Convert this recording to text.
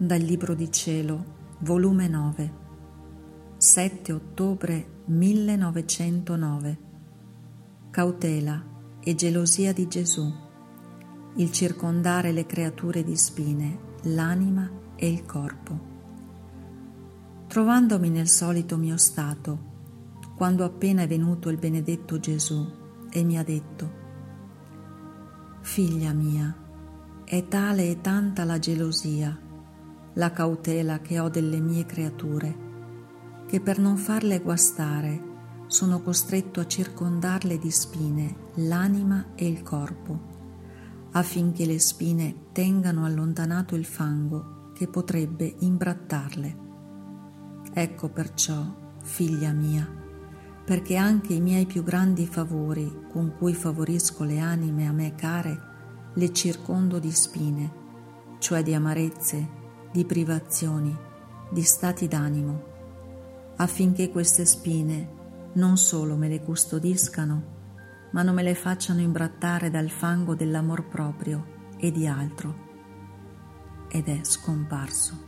Dal Libro di Cielo, volume 9, 7 ottobre 1909. Cautela e gelosia di Gesù, il circondare le creature di spine, l'anima e il corpo. Trovandomi nel solito mio stato, quando appena è venuto il benedetto Gesù e mi ha detto, Figlia mia, è tale e tanta la gelosia, la cautela che ho delle mie creature, che per non farle guastare sono costretto a circondarle di spine l'anima e il corpo, affinché le spine tengano allontanato il fango che potrebbe imbrattarle. Ecco perciò, figlia mia, perché anche i miei più grandi favori, con cui favorisco le anime a me care, le circondo di spine, cioè di amarezze, di privazioni, di stati d'animo, affinché queste spine non solo me le custodiscano, ma non me le facciano imbrattare dal fango dell'amor proprio e di altro. Ed è scomparso.